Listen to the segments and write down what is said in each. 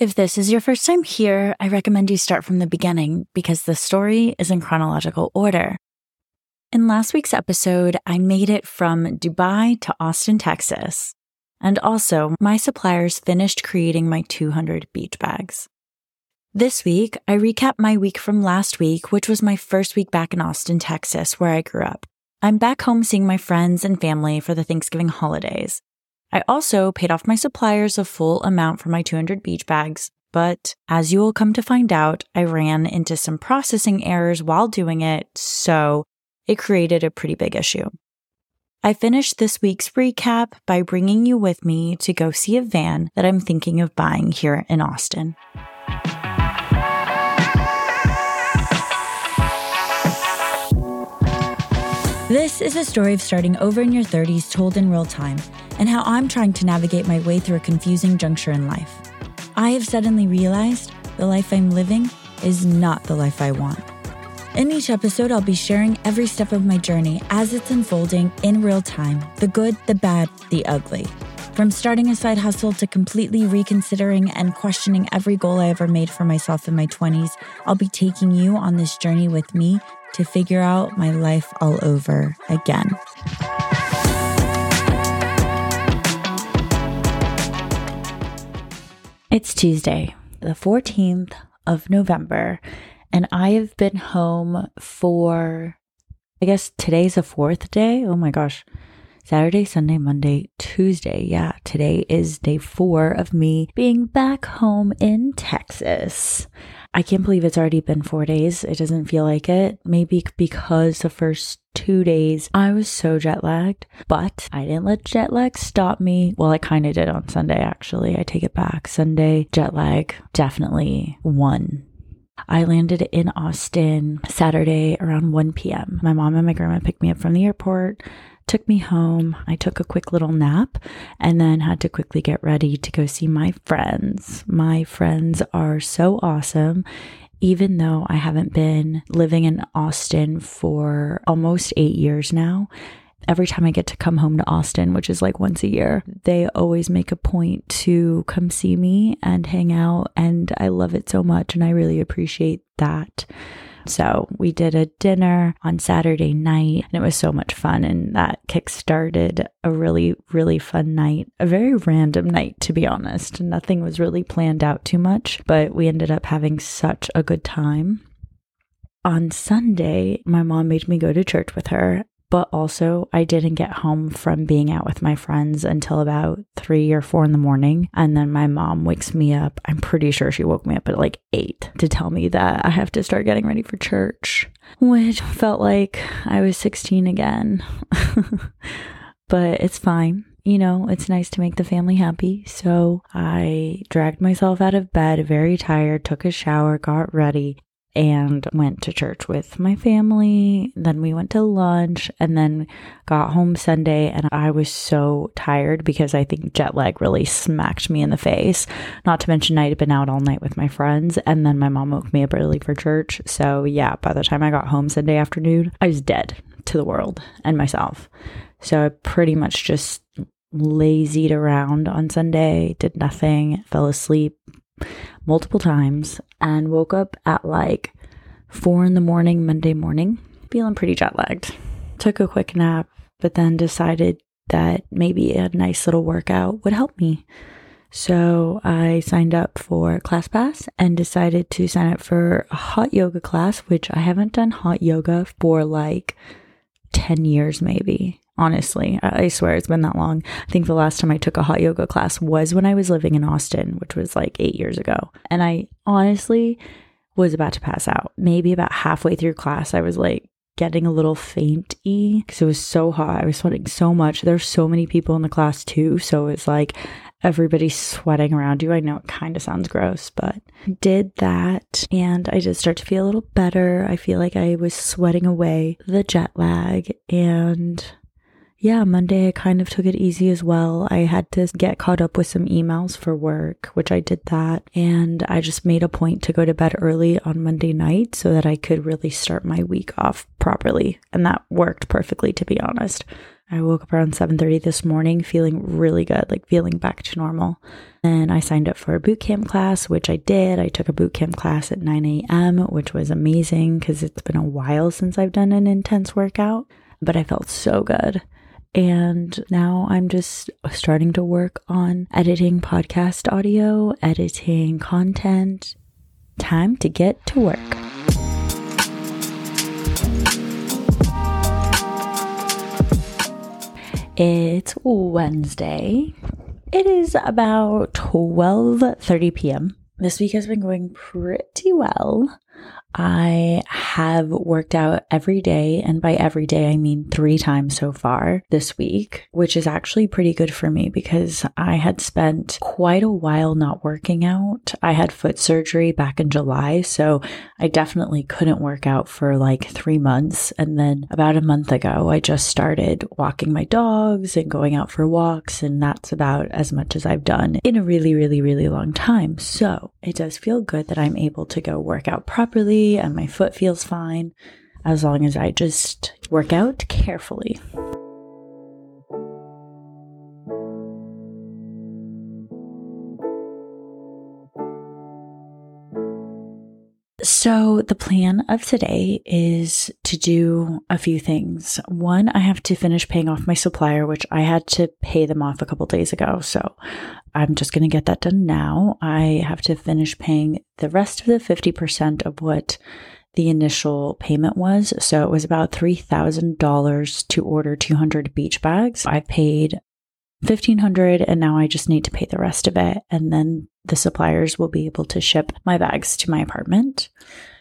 If this is your first time here, I recommend you start from the beginning because the story is in chronological order. In last week's episode, I made it from Dubai to Austin, Texas. And also, my suppliers finished creating my 200 beach bags. This week, I recap my week from last week, which was my first week back in Austin, Texas, where I grew up. I'm back home seeing my friends and family for the Thanksgiving holidays. I also paid off my suppliers a full amount for my 200 beach bags, but as you will come to find out, I ran into some processing errors while doing it, so it created a pretty big issue. I finished this week's recap by bringing you with me to go see a van that I'm thinking of buying here in Austin. This is a story of starting over in your 30s told in real time and how I'm trying to navigate my way through a confusing juncture in life. I have suddenly realized the life I'm living is not the life I want. In each episode, I'll be sharing every step of my journey as it's unfolding in real time the good, the bad, the ugly. From starting a side hustle to completely reconsidering and questioning every goal I ever made for myself in my 20s, I'll be taking you on this journey with me to figure out my life all over again. It's Tuesday, the 14th of November, and I have been home for, I guess today's a fourth day. Oh my gosh. Saturday, Sunday, Monday, Tuesday. Yeah, today is day four of me being back home in Texas. I can't believe it's already been four days. It doesn't feel like it. Maybe because the first two days I was so jet lagged, but I didn't let jet lag stop me. Well, I kind of did on Sunday, actually. I take it back. Sunday jet lag definitely won I landed in Austin Saturday around 1 p.m. My mom and my grandma picked me up from the airport took me home. I took a quick little nap and then had to quickly get ready to go see my friends. My friends are so awesome. Even though I haven't been living in Austin for almost eight years now, every time I get to come home to Austin, which is like once a year, they always make a point to come see me and hang out. And I love it so much. And I really appreciate that. So we did a dinner on Saturday night and it was so much fun. And that kickstarted a really, really fun night, a very random night, to be honest. Nothing was really planned out too much, but we ended up having such a good time. On Sunday, my mom made me go to church with her but also, I didn't get home from being out with my friends until about three or four in the morning. And then my mom wakes me up. I'm pretty sure she woke me up at like eight to tell me that I have to start getting ready for church, which felt like I was 16 again. but it's fine you know, it's nice to make the family happy. So I dragged myself out of bed, very tired, took a shower, got ready, and went to church with my family. Then we went to lunch and then got home Sunday. And I was so tired because I think jet lag really smacked me in the face. Not to mention, I had been out all night with my friends. And then my mom woke me up early for church. So, yeah, by the time I got home Sunday afternoon, I was dead to the world and myself. So, I pretty much just lazied around on Sunday, did nothing, fell asleep, multiple times and woke up at like four in the morning, Monday morning, feeling pretty jet lagged. Took a quick nap, but then decided that maybe a nice little workout would help me. So I signed up for ClassPass and decided to sign up for a hot yoga class, which I haven't done hot yoga for like 10 years, maybe honestly. I swear it's been that long. I think the last time I took a hot yoga class was when I was living in Austin, which was like eight years ago. And I honestly was about to pass out. Maybe about halfway through class, I was like, getting a little fainty because it was so hot. I was sweating so much. There's so many people in the class too. So it's like everybody's sweating around you. I know it kind of sounds gross, but did that and I did start to feel a little better. I feel like I was sweating away the jet lag and yeah, Monday I kind of took it easy as well. I had to get caught up with some emails for work, which I did that. And I just made a point to go to bed early on Monday night so that I could really start my week off properly. And that worked perfectly, to be honest. I woke up around 7:30 this morning feeling really good, like feeling back to normal. And I signed up for a boot camp class, which I did. I took a boot camp class at 9 a.m., which was amazing because it's been a while since I've done an intense workout, but I felt so good. And now I'm just starting to work on editing podcast audio, editing content. Time to get to work. It's Wednesday. It is about 12:30 p.m. This week has been going pretty well. I have worked out every day, and by every day, I mean three times so far this week, which is actually pretty good for me because I had spent quite a while not working out. I had foot surgery back in July, so I definitely couldn't work out for like three months. And then about a month ago, I just started walking my dogs and going out for walks, and that's about as much as I've done in a really, really, really long time. So it does feel good that I'm able to go work out properly and my foot feels fine as long as I just work out carefully. So, the plan of today is to do a few things. One, I have to finish paying off my supplier, which I had to pay them off a couple days ago. So, I'm just going to get that done now. I have to finish paying the rest of the 50% of what the initial payment was. So, it was about $3,000 to order 200 beach bags. I paid 1500 and now I just need to pay the rest of it and then the suppliers will be able to ship my bags to my apartment.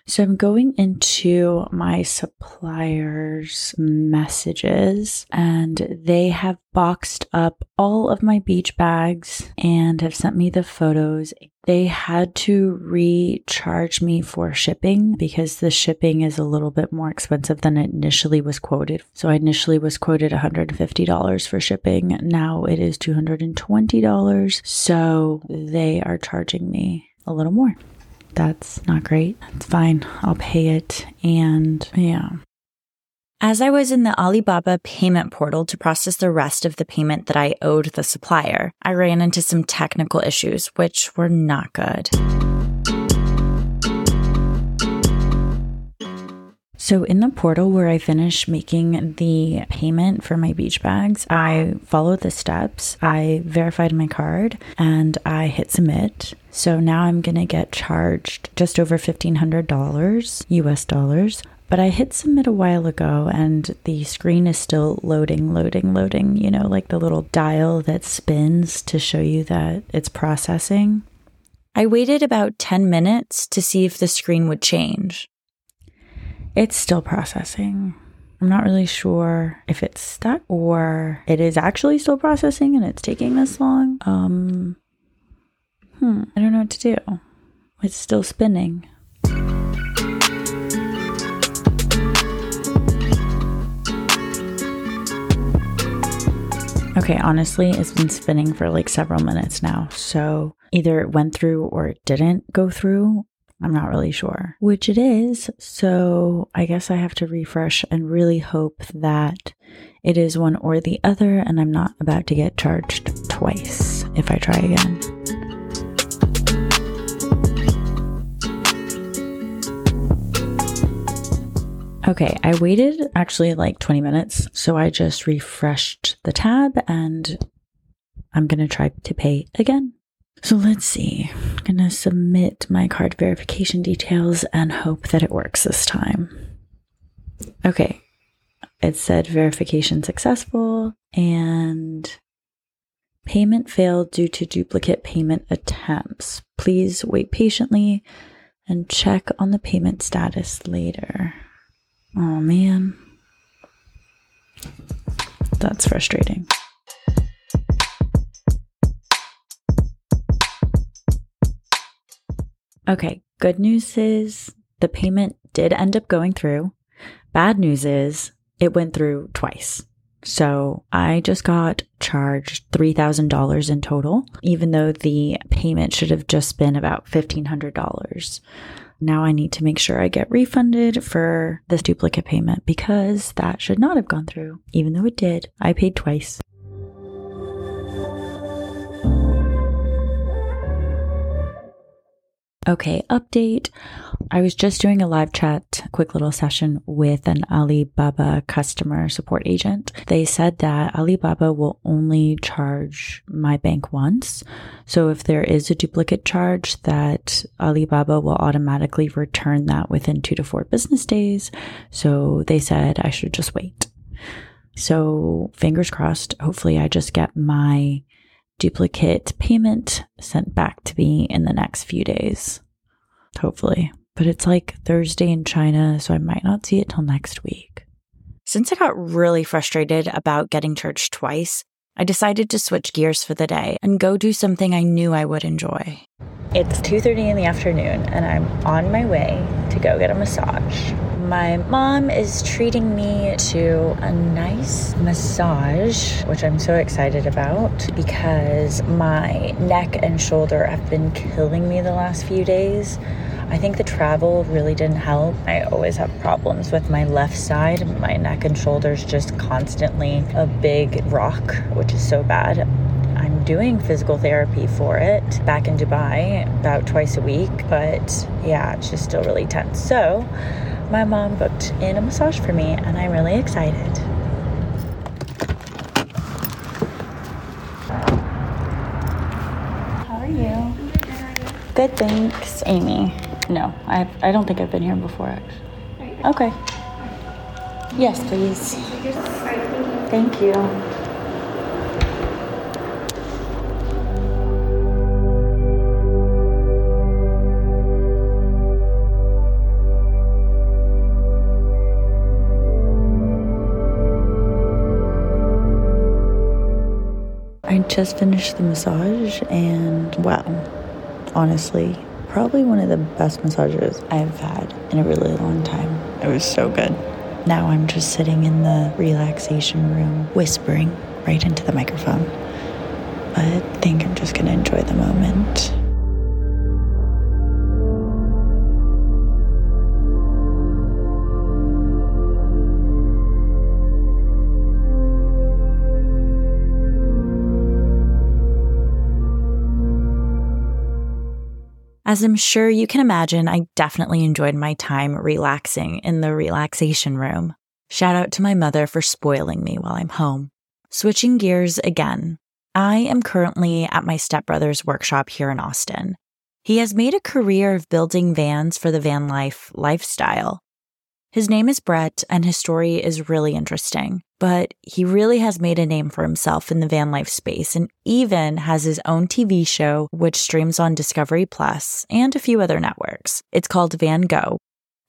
So I'm going into my suppliers' messages and they have boxed up all of my beach bags and have sent me the photos. They had to recharge me for shipping because the shipping is a little bit more expensive than it initially was quoted. So I initially was quoted $150 for shipping. Now it is $220. So they are charging me a little more that's not great. It's fine. I'll pay it. And yeah. As I was in the Alibaba payment portal to process the rest of the payment that I owed the supplier, I ran into some technical issues, which were not good. So, in the portal where I finish making the payment for my beach bags, I followed the steps. I verified my card and I hit submit. So now I'm going to get charged just over $1,500 US dollars. But I hit submit a while ago and the screen is still loading, loading, loading, you know, like the little dial that spins to show you that it's processing. I waited about 10 minutes to see if the screen would change. It's still processing. I'm not really sure if it's stuck or it is actually still processing and it's taking this long. Um, hmm, I don't know what to do. It's still spinning. Okay, honestly, it's been spinning for like several minutes now. So either it went through or it didn't go through. I'm not really sure which it is. So I guess I have to refresh and really hope that it is one or the other, and I'm not about to get charged twice if I try again. Okay, I waited actually like 20 minutes, so I just refreshed the tab and I'm going to try to pay again. So let's see. I'm going to submit my card verification details and hope that it works this time. Okay, it said verification successful and payment failed due to duplicate payment attempts. Please wait patiently and check on the payment status later. Oh man. That's frustrating. Okay, good news is the payment did end up going through. Bad news is it went through twice. So I just got charged $3,000 in total, even though the payment should have just been about $1,500. Now I need to make sure I get refunded for this duplicate payment because that should not have gone through, even though it did. I paid twice. Okay, update. I was just doing a live chat, quick little session with an Alibaba customer support agent. They said that Alibaba will only charge my bank once. So if there is a duplicate charge, that Alibaba will automatically return that within two to four business days. So they said I should just wait. So fingers crossed. Hopefully I just get my duplicate payment sent back to me in the next few days. Hopefully. But it's like Thursday in China, so I might not see it till next week. Since I got really frustrated about getting charged twice, I decided to switch gears for the day and go do something I knew I would enjoy. It's 2:30 in the afternoon and I'm on my way to go get a massage. My mom is treating me to a nice massage, which I'm so excited about because my neck and shoulder have been killing me the last few days. I think the travel really didn't help. I always have problems with my left side. My neck and shoulders just constantly a big rock, which is so bad. I'm doing physical therapy for it back in Dubai about twice a week, but yeah, it's just still really tense. So, my mom booked in a massage for me, and I'm really excited. How are you? Good, thanks, Amy. No, I I don't think I've been here before. Actually. Okay. Yes, please. Thank you. Just finished the massage and wow, honestly, probably one of the best massages I've had in a really long time. It was so good. Now I'm just sitting in the relaxation room, whispering right into the microphone. But I think I'm just gonna enjoy the moment. As I'm sure you can imagine, I definitely enjoyed my time relaxing in the relaxation room. Shout out to my mother for spoiling me while I'm home. Switching gears again, I am currently at my stepbrother's workshop here in Austin. He has made a career of building vans for the van life lifestyle. His name is Brett, and his story is really interesting. But he really has made a name for himself in the van life space and even has his own TV show, which streams on Discovery Plus and a few other networks. It's called Van Go.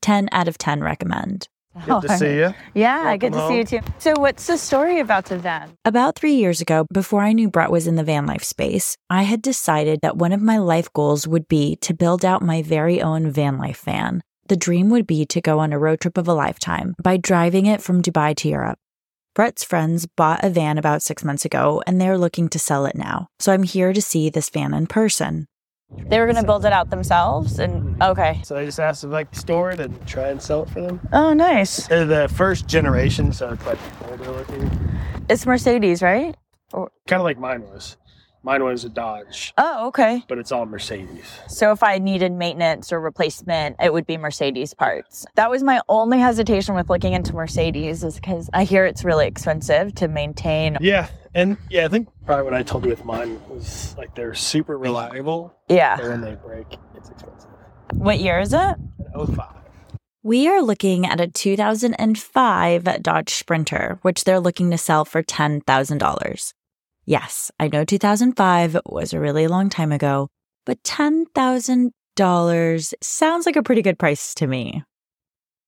10 out of 10 recommend. Good to see you. Yeah, good to Welcome see you too. So, what's the story about the van? About three years ago, before I knew Brett was in the van life space, I had decided that one of my life goals would be to build out my very own van life van. The dream would be to go on a road trip of a lifetime by driving it from Dubai to Europe. Brett's friends bought a van about six months ago and they're looking to sell it now. So I'm here to see this van in person. They were going to build it out themselves, and okay. So I just asked if I could store it and try and sell it for them. Oh, nice. They're the first generation, so it's like older looking. It's Mercedes, right? Kind of like mine was. Mine was a Dodge, Oh, okay. but it's all Mercedes. So if I needed maintenance or replacement, it would be Mercedes parts. That was my only hesitation with looking into Mercedes is because I hear it's really expensive to maintain. Yeah, and yeah, I think probably what I told you with mine was like they're super reliable, Yeah. but when they break, it's expensive. What year is it? Oh five. We are looking at a 2005 Dodge Sprinter, which they're looking to sell for $10,000. Yes, I know 2005 was a really long time ago, but $10,000 sounds like a pretty good price to me.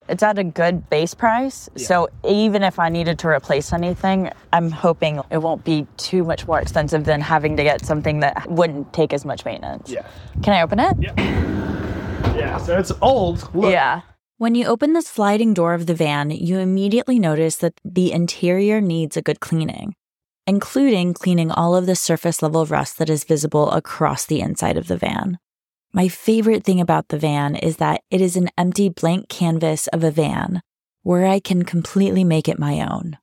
It's at a good base price. Yeah. So even if I needed to replace anything, I'm hoping it won't be too much more expensive than having to get something that wouldn't take as much maintenance. Yeah. Can I open it? Yeah. Yeah. So it's old. Look. Yeah. When you open the sliding door of the van, you immediately notice that the interior needs a good cleaning, including cleaning all of the surface level rust that is visible across the inside of the van. My favorite thing about the van is that it is an empty blank canvas of a van where I can completely make it my own.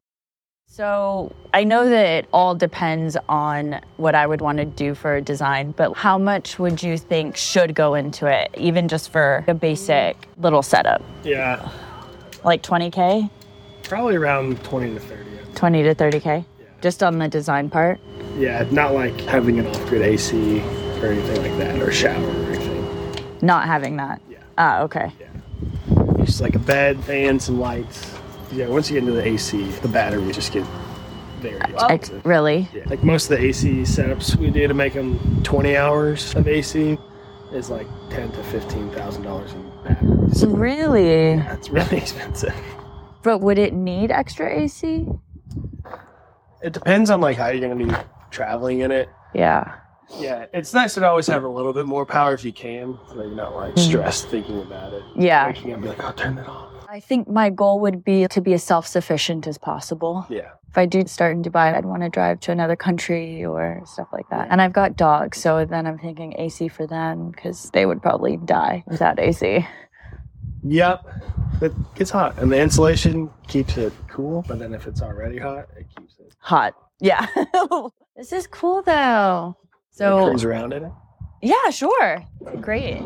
So I know that it all depends on what I would want to do for a design, but how much would you think should go into it, even just for a basic little setup? Yeah, Like 20K, probably around 20 to 30. 20 to 30K, just on the design part? Yeah, not like having an off-grid AC or anything like that, or shower or anything. Not having that. Yeah. Ah, okay. Just like a bed, fan, some lights. Yeah, once you get into the AC, the batteries just get very Ex- expensive. really? Yeah. Like most of the AC setups we do to make them 20 hours of AC is like ten to fifteen thousand dollars in batteries. Really? That's really expensive. But would it need extra AC? It depends on like how you're gonna be traveling in it. Yeah. Yeah, it's nice to always have a little bit more power if you can, so that you're not like mm-hmm. stressed thinking about it. Yeah. Waking up and be like, oh, turn it off. I think my goal would be to be as self sufficient as possible. Yeah. If I do start in Dubai, I'd want to drive to another country or stuff like that. And I've got dogs, so then I'm thinking AC for them because they would probably die without AC. Yep. It gets hot, and the insulation keeps it cool. But then if it's already hot, it keeps it. Hot. Yeah. this is cool though. So, cruise around in it. yeah, sure. Great.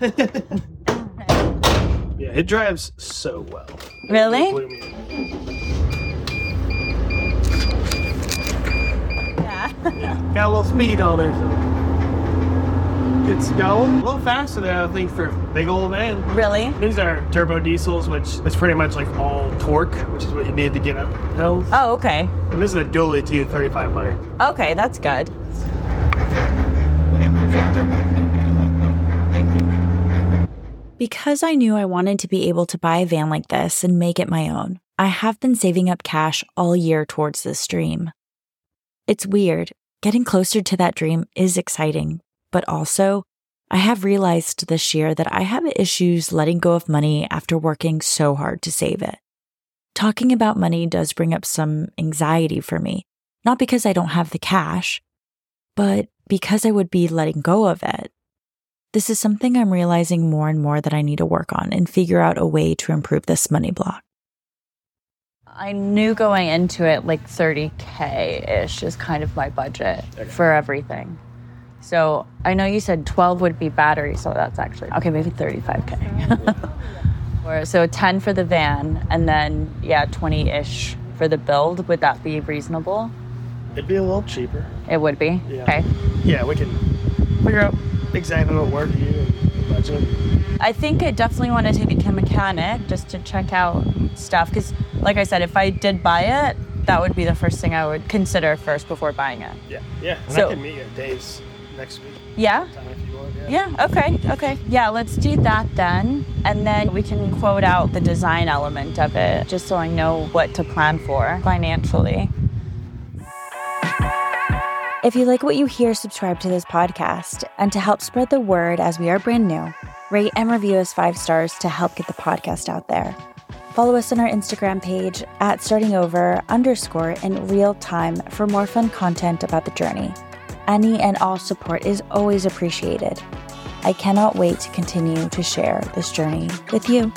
Yeah, it drives so well. Really? It blew me away. Yeah. Yeah, got a little speed on it. So. It's going a little faster than I think for a big old van. really? These are turbo diesels, which is pretty much like all torque, which is what you need to get up hills. Oh, okay. And this is a dually T 3500. Okay, that's good. Because I knew I wanted to be able to buy a van like this and make it my own, I have been saving up cash all year towards this dream. It's weird. Getting closer to that dream is exciting, but also, I have realized this year that I have issues letting go of money after working so hard to save it. Talking about money does bring up some anxiety for me, not because I don't have the cash, but because I would be letting go of it. This is something I'm realizing more and more that I need to work on and figure out a way to improve this money block. I knew going into it like 30K ish is kind of my budget for everything. So I know you said 12 would be battery, so that's actually okay, maybe 35K. or so 10 for the van, and then yeah, 20 ish for the build. Would that be reasonable? It'd be a little cheaper. It would be. Yeah. Okay. Yeah, we can figure out exactly what work you and the budget. I think I definitely want to take it to a mechanic just to check out stuff. Because, like I said, if I did buy it, that would be the first thing I would consider first before buying it. Yeah, yeah. And So- I can meet you at days next week. Yeah? Time if you want. Yeah. Yeah, okay, okay. Yeah, let's do that then. And then we can quote out the design element of it just so I know what to plan for financially. If you like what you hear, subscribe to this podcast. And to help spread the word as we are brand new, rate and review us five stars to help get the podcast out there. Follow us on our Instagram page at startingover underscore in real time for more fun content about the journey. Any and all support is always appreciated. I cannot wait to continue to share this journey with you.